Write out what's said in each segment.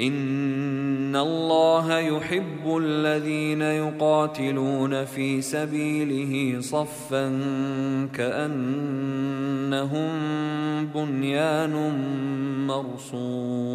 ان الله يحب الذين يقاتلون في سبيله صفا كانهم بنيان مرصوص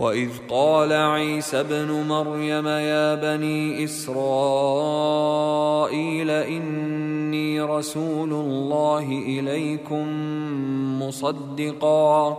واذ قال عيسى ابن مريم يا بني اسرائيل اني رسول الله اليكم مصدقا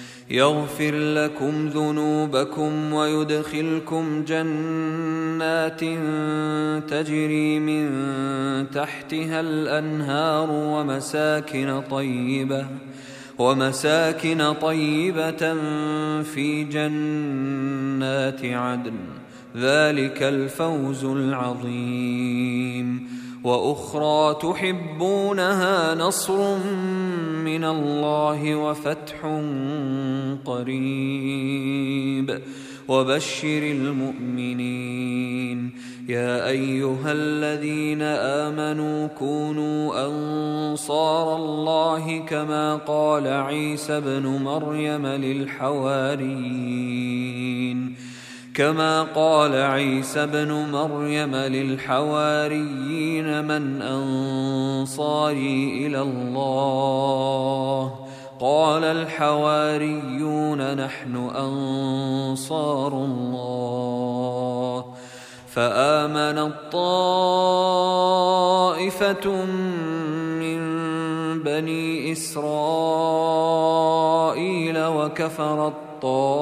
يغفر لكم ذنوبكم ويدخلكم جنات تجري من تحتها الأنهار ومساكن طيبة ومساكن طيبة في جنات عدن. ذلك الفوز العظيم. وأخرى تحبونها نصر من الله وفتح قريب. وبشر المؤمنين. يا أيها الذين آمنوا كونوا أنصار الله كما قال عيسى ابن مريم للحواريين. كما قال عيسى ابن مريم للحواريين من أنصاري إلى الله. قال الحواريون نحن أنصار الله. فامنت طائفه من بني إسرائيل وكفرت طائفه